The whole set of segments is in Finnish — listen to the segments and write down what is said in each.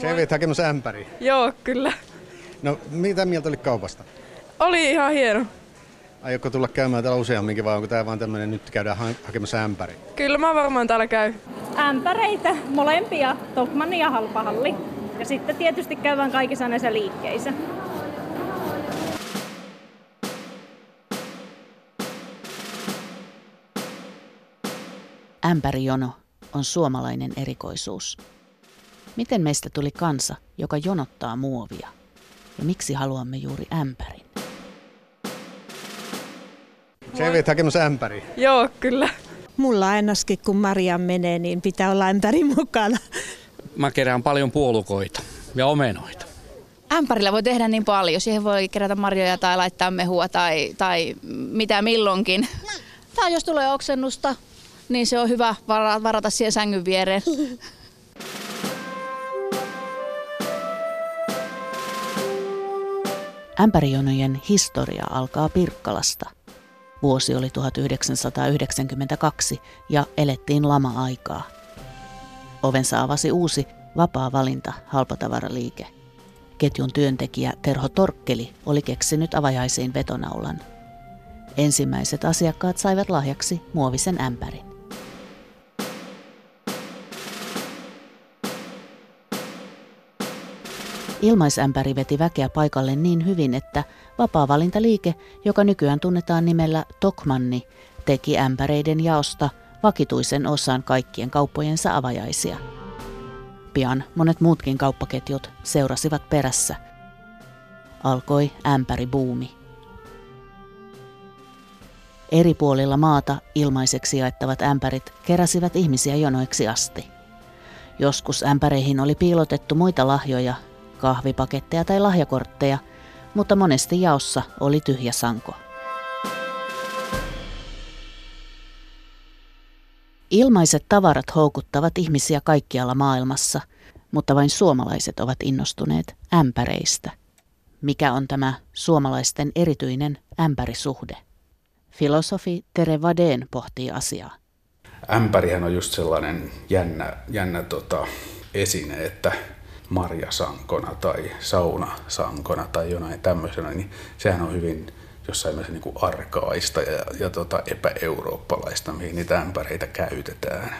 Se veit hakemassa ämpäri. Joo, kyllä. No, mitä mieltä oli kaupasta? Oli ihan hieno. Aiotko tulla käymään täällä useamminkin vai onko tämä vaan tämmöinen nyt käydään ha- hakemassa ämpäri? Kyllä mä varmaan täällä käy. Ämpäreitä, molempia, Tokmanni ja Halpahalli. Ja sitten tietysti käydään kaikissa näissä liikkeissä. Ämpärijono on suomalainen erikoisuus. Miten meistä tuli kansa, joka jonottaa muovia? Ja miksi haluamme juuri ämpärin? Se veit hakemassa ämpäri. Joo, kyllä. Mulla ainakin kun Maria menee, niin pitää olla ämpäri mukana. Mä kerään paljon puolukoita ja omenoita. Ämpärillä voi tehdä niin paljon. Siihen voi kerätä marjoja tai laittaa mehua tai, tai mitä milloinkin. Tai jos tulee oksennusta, niin se on hyvä varata siihen sängyn viereen. Ämpärijonojen historia alkaa Pirkkalasta. Vuosi oli 1992 ja elettiin lama-aikaa. Ovensa avasi uusi vapaa valinta halpatavaraliike. Ketjun työntekijä Terho Torkkeli oli keksinyt avajaisiin vetonaulan. Ensimmäiset asiakkaat saivat lahjaksi muovisen ämpärin. Ilmaisämpäri veti väkeä paikalle niin hyvin, että vapaa-valintaliike, joka nykyään tunnetaan nimellä Tokmanni, teki ämpäreiden jaosta vakituisen osan kaikkien kauppojensa avajaisia. Pian monet muutkin kauppaketjut seurasivat perässä. Alkoi ämpäribuumi. Eri puolilla maata ilmaiseksi jaettavat ämpärit keräsivät ihmisiä jonoiksi asti. Joskus ämpäreihin oli piilotettu muita lahjoja kahvipaketteja tai lahjakortteja, mutta monesti jaossa oli tyhjä sanko. Ilmaiset tavarat houkuttavat ihmisiä kaikkialla maailmassa, mutta vain suomalaiset ovat innostuneet ämpäreistä. Mikä on tämä suomalaisten erityinen ämpärisuhde? Filosofi Tere Vadeen pohtii asiaa. Ämpärihän on just sellainen jännä, jännä tota, esine, että marjasankona tai saunasankona tai jonain tämmöisenä, niin sehän on hyvin jossain mielessä niin arkaista ja, ja tota epäeurooppalaista, mihin niitä ämpäreitä käytetään.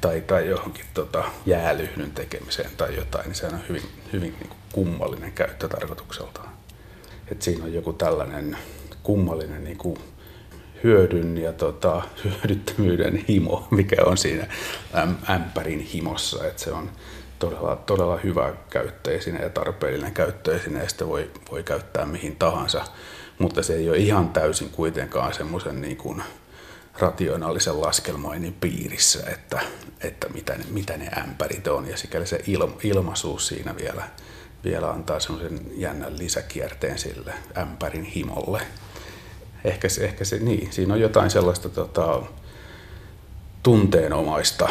Tai, tai johonkin tota, jäälyhdyn tekemiseen tai jotain, niin sehän on hyvin, hyvin niin kuin kummallinen käyttötarkoitukseltaan. Et siinä on joku tällainen kummallinen niin kuin hyödyn ja tota, hyödyttömyyden himo, mikä on siinä ämpärin himossa. Et se on, todella, todella hyvä käyttöesine ja tarpeellinen käyttöesine ja sitä voi, voi käyttää mihin tahansa, mutta se ei ole ihan täysin kuitenkaan semmoisen niin kuin rationaalisen laskelmoinnin piirissä, että, että mitä, ne, mitä ne ämpärit on ja sikäli se ilma, ilmaisuus siinä vielä, vielä antaa semmoisen jännän lisäkierteen sille ämpärin himolle. Ehkä se, ehkä se niin, siinä on jotain sellaista tota, tunteenomaista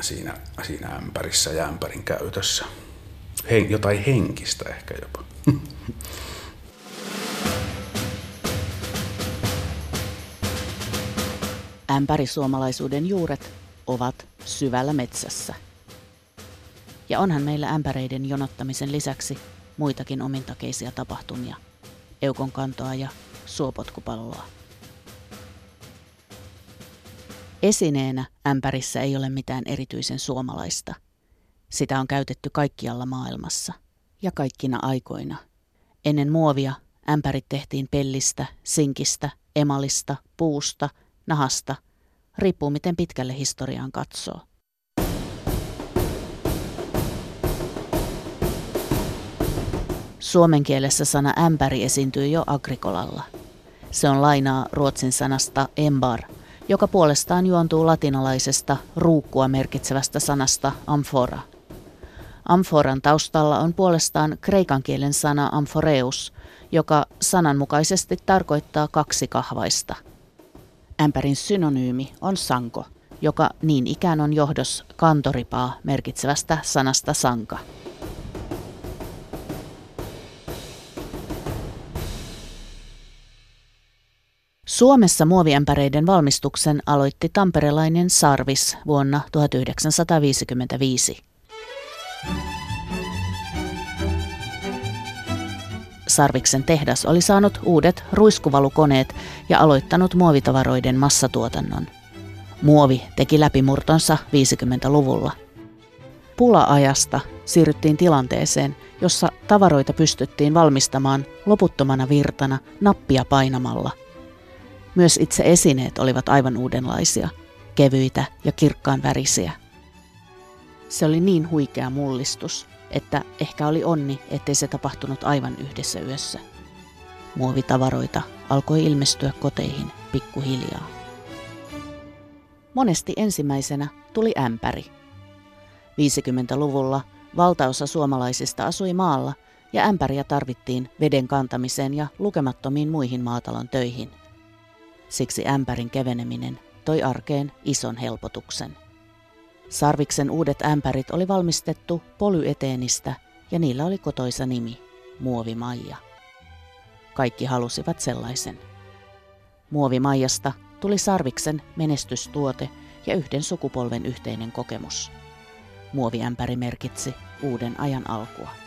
siinä, siinä ämpärissä ja ämpärin käytössä. Hen, jotain henkistä ehkä jopa. Ämpärisuomalaisuuden juuret ovat syvällä metsässä. Ja onhan meillä ämpäreiden jonottamisen lisäksi muitakin omintakeisia tapahtumia. Eukon kantoa ja suopotkupalloa. Esineenä ämpärissä ei ole mitään erityisen suomalaista. Sitä on käytetty kaikkialla maailmassa ja kaikkina aikoina. Ennen muovia ämpärit tehtiin pellistä, sinkistä, emalista, puusta, nahasta, riippuu miten pitkälle historiaan katsoo. Suomen kielessä sana ämpäri esiintyy jo agrikolalla. Se on lainaa ruotsin sanasta embar – joka puolestaan juontuu latinalaisesta ruukkua merkitsevästä sanasta amfora. Amforan taustalla on puolestaan kreikan kielen sana amphoreus, joka sananmukaisesti tarkoittaa kaksi kahvaista. Ämpärin synonyymi on sanko, joka niin ikään on johdos kantoripaa merkitsevästä sanasta sanka. Suomessa muoviämpäreiden valmistuksen aloitti tamperelainen Sarvis vuonna 1955. Sarviksen tehdas oli saanut uudet ruiskuvalukoneet ja aloittanut muovitavaroiden massatuotannon. Muovi teki läpimurtonsa 50-luvulla. Pula-ajasta siirryttiin tilanteeseen, jossa tavaroita pystyttiin valmistamaan loputtomana virtana nappia painamalla. Myös itse esineet olivat aivan uudenlaisia, kevyitä ja kirkkaan värisiä. Se oli niin huikea mullistus, että ehkä oli onni, ettei se tapahtunut aivan yhdessä yössä. Muovitavaroita alkoi ilmestyä koteihin pikkuhiljaa. Monesti ensimmäisenä tuli ämpäri. 50-luvulla valtaosa suomalaisista asui maalla ja ämpäriä tarvittiin veden kantamiseen ja lukemattomiin muihin maatalon töihin. Siksi ämpärin keveneminen toi arkeen ison helpotuksen. Sarviksen uudet ämpärit oli valmistettu polyeteenistä ja niillä oli kotoisa nimi, muovimaija. Kaikki halusivat sellaisen. Muovimaijasta tuli Sarviksen menestystuote ja yhden sukupolven yhteinen kokemus. Muoviämpäri merkitsi uuden ajan alkua.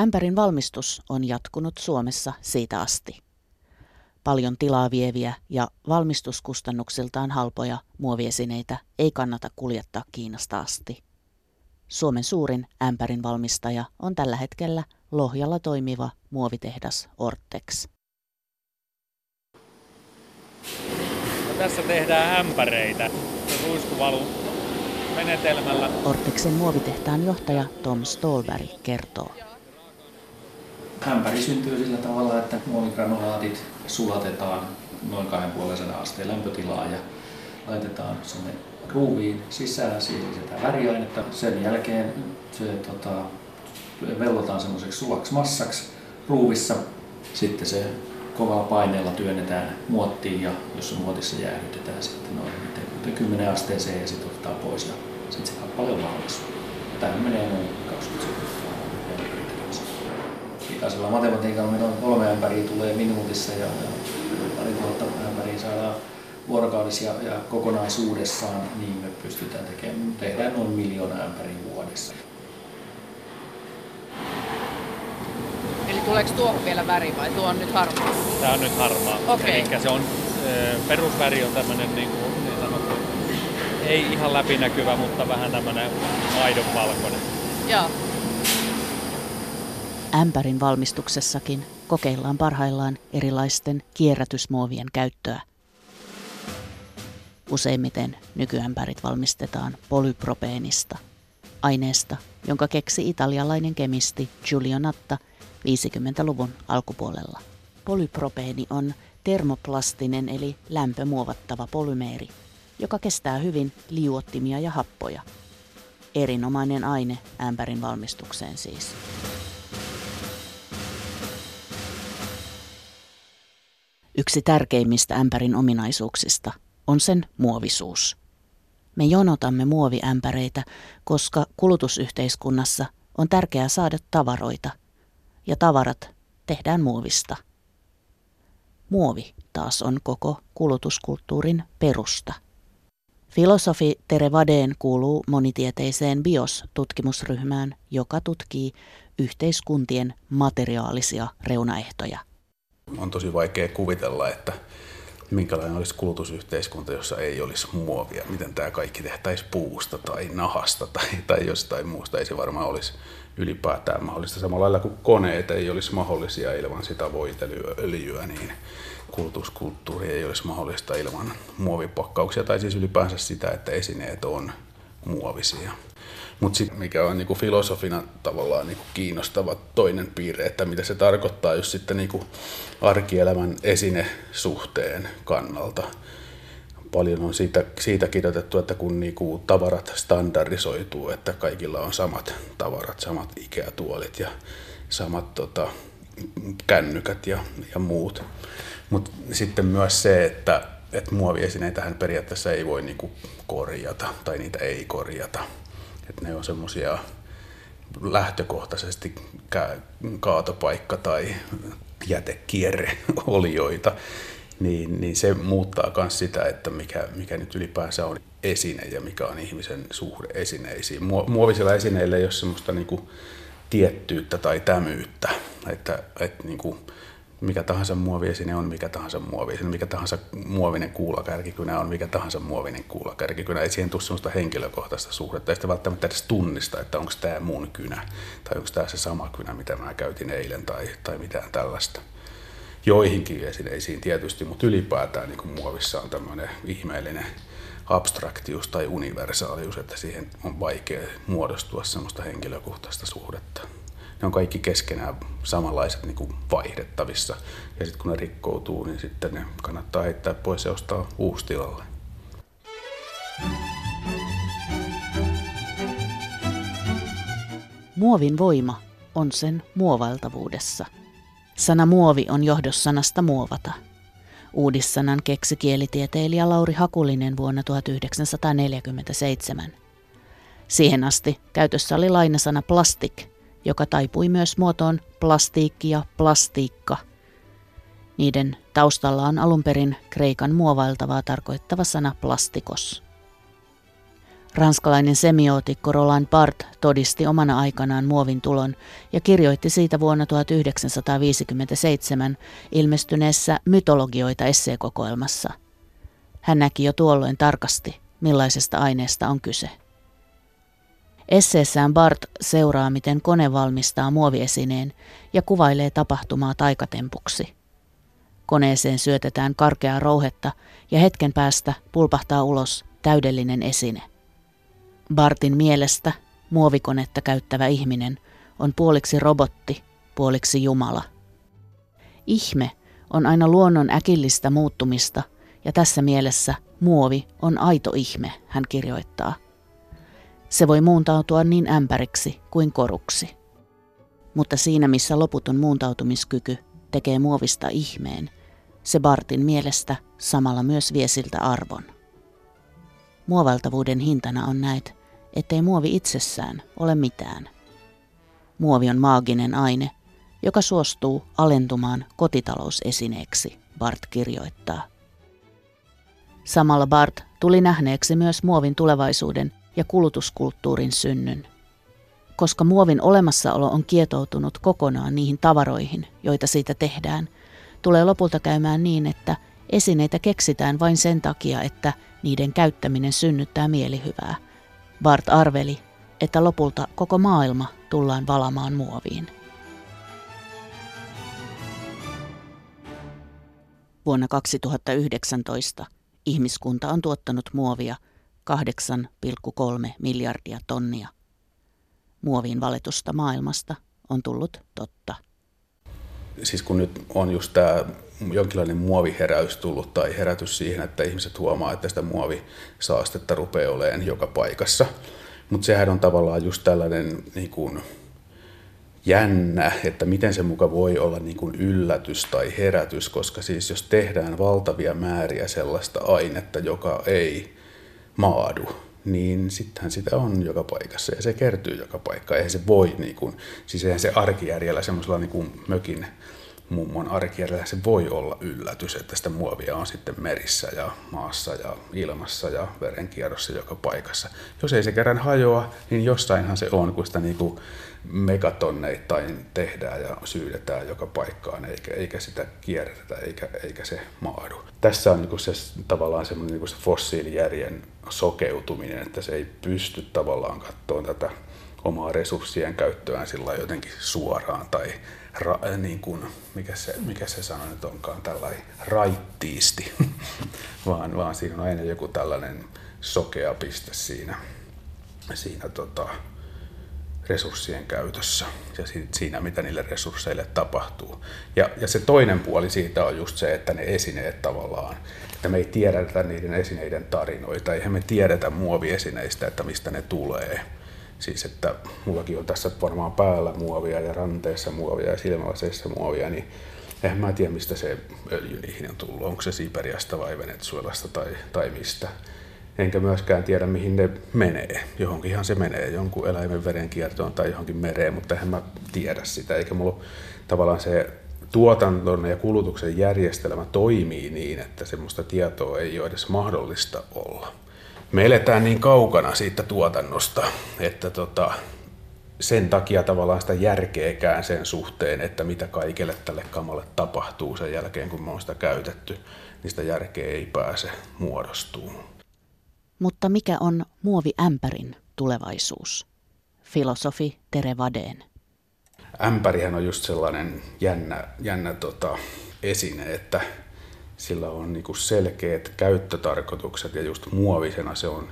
Ämpärin valmistus on jatkunut Suomessa siitä asti. Paljon tilaa vieviä ja valmistuskustannuksiltaan halpoja muoviesineitä ei kannata kuljettaa Kiinasta asti. Suomen suurin ämpärin valmistaja on tällä hetkellä Lohjalla toimiva muovitehdas Ortex. No, tässä tehdään ämpäreitä ruiskuvalu menetelmällä. Ortexin muovitehtaan johtaja Tom Stolberg kertoo. Ämpäri syntyy sillä tavalla, että muovigranulaatit sulatetaan noin 2,5 asteen lämpötilaa ja laitetaan sinne ruuviin sisään, siihen lisätään väriainetta. Sen jälkeen se tota, vellotaan semmoiseksi sulaksi massaksi ruuvissa. Sitten se kovalla paineella työnnetään muottiin ja jos muotissa jäähdytetään sitten noin 10 asteeseen ja sitten otetaan pois ja sitten se kappale on valmis. Tähän menee noin 20 sekuntia pikaisella matematiikalla meillä on kolme ämpäriä tulee minuutissa ja, ja pari tuhatta ämpäriä saadaan vuorokaudessa ja, ja kokonaisuudessaan, niin me pystytään tekemään, tehdään noin miljoona ämpäriä vuodessa. Eli tuleeko tuohon vielä väri vai tuo on nyt harmaa? Tämä on nyt harmaa. Okei. Eli se on, perusväri on tämmöinen niin, kuin, niin sanottu, ei ihan läpinäkyvä, mutta vähän tämmöinen aidon valkoinen. Joo. Ämpärin valmistuksessakin kokeillaan parhaillaan erilaisten kierrätysmuovien käyttöä. Useimmiten nykyämpärit valmistetaan polypropeenista, aineesta, jonka keksi italialainen kemisti Giulio Natta 50-luvun alkupuolella. Polypropeeni on termoplastinen eli lämpömuovattava polymeeri, joka kestää hyvin liuottimia ja happoja. Erinomainen aine ämpärin valmistukseen siis. Yksi tärkeimmistä ämpärin ominaisuuksista on sen muovisuus. Me jonotamme muoviämpäreitä, koska kulutusyhteiskunnassa on tärkeää saada tavaroita, ja tavarat tehdään muovista. Muovi taas on koko kulutuskulttuurin perusta. Filosofi Tere Vadeen kuuluu monitieteiseen BIOS-tutkimusryhmään, joka tutkii yhteiskuntien materiaalisia reunaehtoja. On tosi vaikea kuvitella, että minkälainen olisi kulutusyhteiskunta, jossa ei olisi muovia. Miten tämä kaikki tehtäisiin puusta tai nahasta tai, tai jostain muusta. Ei se varmaan olisi ylipäätään mahdollista. Samalla lailla kuin koneet ei olisi mahdollisia ilman sitä voitelyöljyä, niin kulutuskulttuuri ei olisi mahdollista ilman muovipakkauksia tai siis ylipäänsä sitä, että esineet on muovisia. Mutta sitten mikä on niinku filosofina tavallaan niinku kiinnostava toinen piirre, että mitä se tarkoittaa just sitten niinku arkielämän esinesuhteen kannalta. Paljon on siitä, siitä kirjoitettu, että kun niinku tavarat standardisoituu, että kaikilla on samat tavarat, samat ikätuolit ja samat tota, kännykät ja, ja muut. Mutta sitten myös se, että, että muoviesineitähän periaatteessa ei voi niinku korjata tai niitä ei korjata että ne on semmoisia lähtökohtaisesti kaatopaikka tai jätekierreolioita. niin, niin se muuttaa myös sitä, että mikä, mikä nyt ylipäänsä on esine ja mikä on ihmisen suhde esineisiin. Muovisilla esineillä ei ole semmoista niin kuin tiettyyttä tai tämyyttä, että, että niin kuin, mikä tahansa muoviesine on mikä tahansa muoviesine, mikä tahansa muovinen kuulakärkikynä on mikä tahansa muovinen kuulakärkikynä. Ei siihen tule sellaista henkilökohtaista suhdetta, ei sitä välttämättä edes tunnista, että onko tämä mun kynä tai onko tämä se sama kynä, mitä mä käytin eilen tai, tai mitään tällaista. Joihinkin esineisiin tietysti, mutta ylipäätään niin muovissa on tämmöinen ihmeellinen abstraktius tai universaalius, että siihen on vaikea muodostua semmoista henkilökohtaista suhdetta ne on kaikki keskenään samanlaiset niin kuin vaihdettavissa. Ja sitten kun ne rikkoutuu, niin sitten ne kannattaa heittää pois ja ostaa uusi tilalle. Muovin voima on sen muovailtavuudessa. Sana muovi on johdossanasta muovata. Uudissanan keksi kielitieteilijä Lauri Hakulinen vuonna 1947. Siihen asti käytössä oli lainasana plastik, joka taipui myös muotoon plastiikki ja plastiikka. Niiden taustalla on alun perin kreikan muovailtavaa tarkoittava sana plastikos. Ranskalainen semiootikko Roland Barthes todisti omana aikanaan muovin tulon ja kirjoitti siitä vuonna 1957 ilmestyneessä mytologioita esseekokoelmassa. Hän näki jo tuolloin tarkasti, millaisesta aineesta on kyse. Esseessään Bart seuraa, miten kone valmistaa muoviesineen ja kuvailee tapahtumaa taikatempuksi. Koneeseen syötetään karkeaa rouhetta ja hetken päästä pulpahtaa ulos täydellinen esine. Bartin mielestä muovikonetta käyttävä ihminen on puoliksi robotti, puoliksi Jumala. Ihme on aina luonnon äkillistä muuttumista ja tässä mielessä muovi on aito ihme, hän kirjoittaa – se voi muuntautua niin ämpäriksi kuin koruksi. Mutta siinä missä loputon muuntautumiskyky tekee muovista ihmeen, se Bartin mielestä samalla myös vie siltä arvon. Muovaltavuuden hintana on näet, ettei muovi itsessään ole mitään. Muovi on maaginen aine, joka suostuu alentumaan kotitalousesineeksi, Bart kirjoittaa. Samalla Bart tuli nähneeksi myös muovin tulevaisuuden ja kulutuskulttuurin synnyn. Koska muovin olemassaolo on kietoutunut kokonaan niihin tavaroihin, joita siitä tehdään, tulee lopulta käymään niin, että esineitä keksitään vain sen takia, että niiden käyttäminen synnyttää mielihyvää. Bart arveli, että lopulta koko maailma tullaan valamaan muoviin. Vuonna 2019 ihmiskunta on tuottanut muovia 8,3 miljardia tonnia. Muoviin valitusta maailmasta on tullut totta. Siis kun nyt on just tämä jonkinlainen muoviheräys tullut tai herätys siihen, että ihmiset huomaa, että sitä muovisaastetta rupeaa olemaan joka paikassa. Mutta sehän on tavallaan just tällainen niin kuin, jännä, että miten se muka voi olla niin kuin yllätys tai herätys, koska siis jos tehdään valtavia määriä sellaista ainetta, joka ei maadu, niin sittenhän sitä on joka paikassa ja se kertyy joka paikkaan. Eihän se voi, niin kuin, siis eihän se arkijärjellä, semmoisella niin kuin mökin mummon arkijärjellä se voi olla yllätys, että sitä muovia on sitten merissä ja maassa ja ilmassa ja verenkierrossa joka paikassa. Jos ei se kerran hajoa, niin jossainhan se on, kun sitä niin kuin megatonneittain tehdään ja syydetään joka paikkaan, eikä, eikä sitä kierretä eikä, eikä se maadu. Tässä on niin se, tavallaan semmoinen niin se fossiilijärjen sokeutuminen, että se ei pysty tavallaan katsoa tätä omaa resurssien käyttöään sillä jotenkin suoraan tai ra, niin kuin, mikä, se, mikä se sana nyt onkaan, tällainen raittiisti, vaan, vaan siinä on aina joku tällainen sokea piste siinä, siinä tota, resurssien käytössä ja siinä, mitä niille resursseille tapahtuu. Ja, ja se toinen puoli siitä on just se, että ne esineet tavallaan, että me ei tiedetä niiden esineiden tarinoita, eihän me tiedetä muoviesineistä, että mistä ne tulee. Siis että mullakin on tässä varmaan päällä muovia ja ranteessa muovia ja silmälaseissa muovia, niin eihän mä tiedä, mistä se öljy niihin on tullut. Onko se Siperiasta vai Venezuelasta tai, tai mistä enkä myöskään tiedä mihin ne menee. Johonkinhan se menee, jonkun eläimen verenkiertoon tai johonkin mereen, mutta en mä tiedä sitä, eikä mulla tavallaan se tuotanton ja kulutuksen järjestelmä toimii niin, että semmoista tietoa ei ole edes mahdollista olla. Me eletään niin kaukana siitä tuotannosta, että tota, sen takia tavallaan sitä järkeäkään sen suhteen, että mitä kaikille tälle kamalle tapahtuu sen jälkeen, kun me on sitä käytetty, niin sitä järkeä ei pääse muodostuu. Mutta mikä on muoviämpärin tulevaisuus? Filosofi Tere Vadeen. Ämpärihän on just sellainen jännä, jännä tota, esine, että sillä on niinku selkeät käyttötarkoitukset ja just muovisena se on,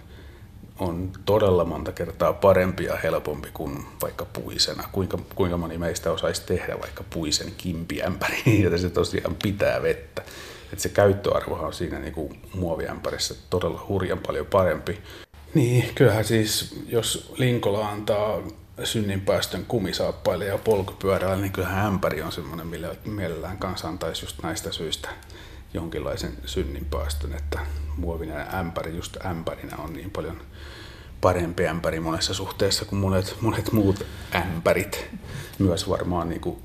on todella monta kertaa parempi ja helpompi kuin vaikka puisena. Kuinka, kuinka moni meistä osaisi tehdä vaikka puisen kimpiämpäri, ja se tosiaan pitää vettä. Et se käyttöarvo on siinä niinku muoviämpärissä todella hurjan paljon parempi. Niin, kyllähän siis, jos Linkola antaa synninpäästön kumisaappaille ja polkupyörällä, niin kyllähän ämpäri on semmoinen, millä mielellään kanssa antaisi just näistä syistä jonkinlaisen synninpäästön, että muovinen ämpäri just ämpärinä on niin paljon parempi ämpäri monessa suhteessa kuin monet, monet muut ämpärit. Myös varmaan niin kuin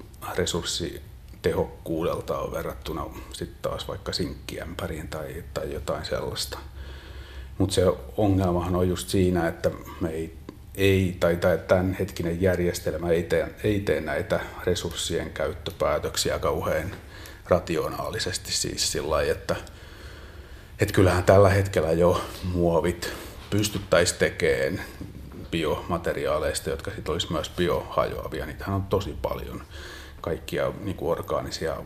resurssitehokkuudelta verrattuna sitten taas vaikka sinkkiämpäriin tai, tai jotain sellaista. Mutta se ongelmahan on just siinä, että me ei, ei tai, tai tämänhetkinen järjestelmä ei tee, ei tee näitä resurssien käyttöpäätöksiä kauhean rationaalisesti siis sillä lailla, että, että kyllähän tällä hetkellä jo muovit pystyttäisiin tekemään biomateriaaleista, jotka sitten olisi myös biohajoavia. Niitähän on tosi paljon kaikkia niin kuin orgaanisia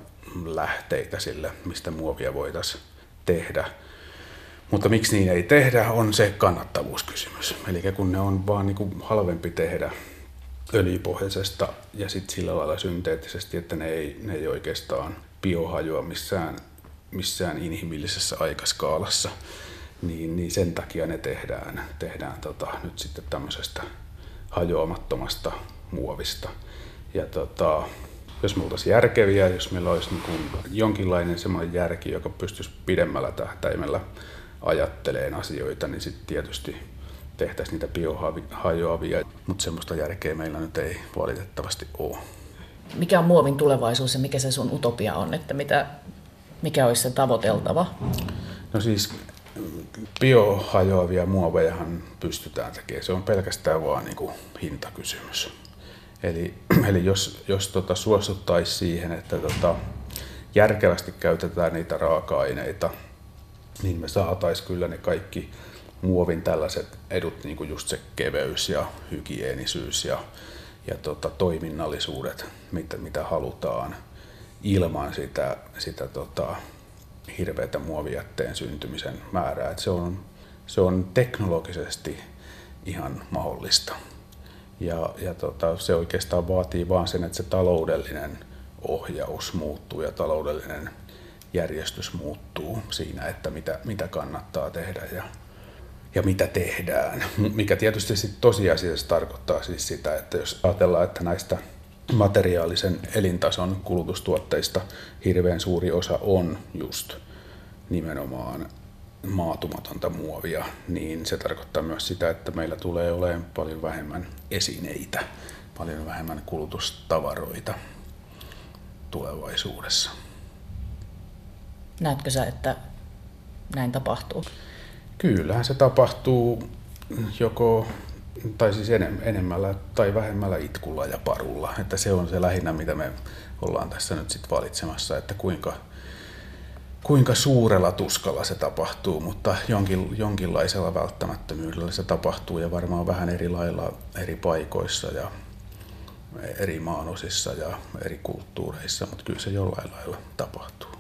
lähteitä sille, mistä muovia voitaisiin tehdä. Mutta miksi niin ei tehdä, on se kannattavuuskysymys. Eli kun ne on vaan niin kuin halvempi tehdä öljypohjaisesta ja sitten sillä lailla synteettisesti, että ne ei, ne ei oikeastaan biohajua missään, missään inhimillisessä aikaskaalassa, niin, niin sen takia ne tehdään, tehdään tota, nyt sitten tämmöisestä hajoamattomasta muovista. Ja tota, jos me oltaisiin järkeviä, jos meillä olisi niin kuin jonkinlainen semmoinen järki, joka pystyisi pidemmällä tähtäimellä ajatteleen asioita, niin sitten tietysti tehtäisiin niitä biohajoavia, mutta semmoista järkeä meillä nyt ei valitettavasti ole. Mikä on muovin tulevaisuus ja mikä se sun utopia on, että mitä, mikä olisi se tavoiteltava? No siis biohajoavia muovejahan pystytään tekemään. Se on pelkästään vaan niin kuin hintakysymys. Eli, eli jos, jos tota suostuttaisiin siihen, että tota, järkevästi käytetään niitä raaka-aineita, niin me saataisiin kyllä ne kaikki muovin tällaiset edut, niin kuin just se keveys ja hygieenisyys ja, ja tota, toiminnallisuudet, mitä, mitä halutaan ilman sitä, sitä tota, hirveätä muovijätteen syntymisen määrää. Et se, on, se on teknologisesti ihan mahdollista. Ja, ja tota, se oikeastaan vaatii vaan sen, että se taloudellinen ohjaus muuttuu ja taloudellinen järjestys muuttuu siinä, että mitä, mitä kannattaa tehdä ja, ja mitä tehdään. Mikä tietysti sit tosiasiassa tarkoittaa siis sitä, että jos ajatellaan, että näistä materiaalisen elintason kulutustuotteista hirveän suuri osa on just nimenomaan maatumatonta muovia, niin se tarkoittaa myös sitä, että meillä tulee olemaan paljon vähemmän esineitä, paljon vähemmän kulutustavaroita tulevaisuudessa. Näetkö sä, että näin tapahtuu? Kyllähän se tapahtuu joko tai siis enemmällä tai vähemmällä itkulla ja parulla. Että se on se lähinnä, mitä me ollaan tässä nyt sitten valitsemassa, että kuinka, kuinka suurella tuskalla se tapahtuu, mutta jonkin, jonkinlaisella välttämättömyydellä se tapahtuu ja varmaan vähän eri lailla eri paikoissa ja eri maanosissa ja eri kulttuureissa, mutta kyllä se jollain lailla tapahtuu.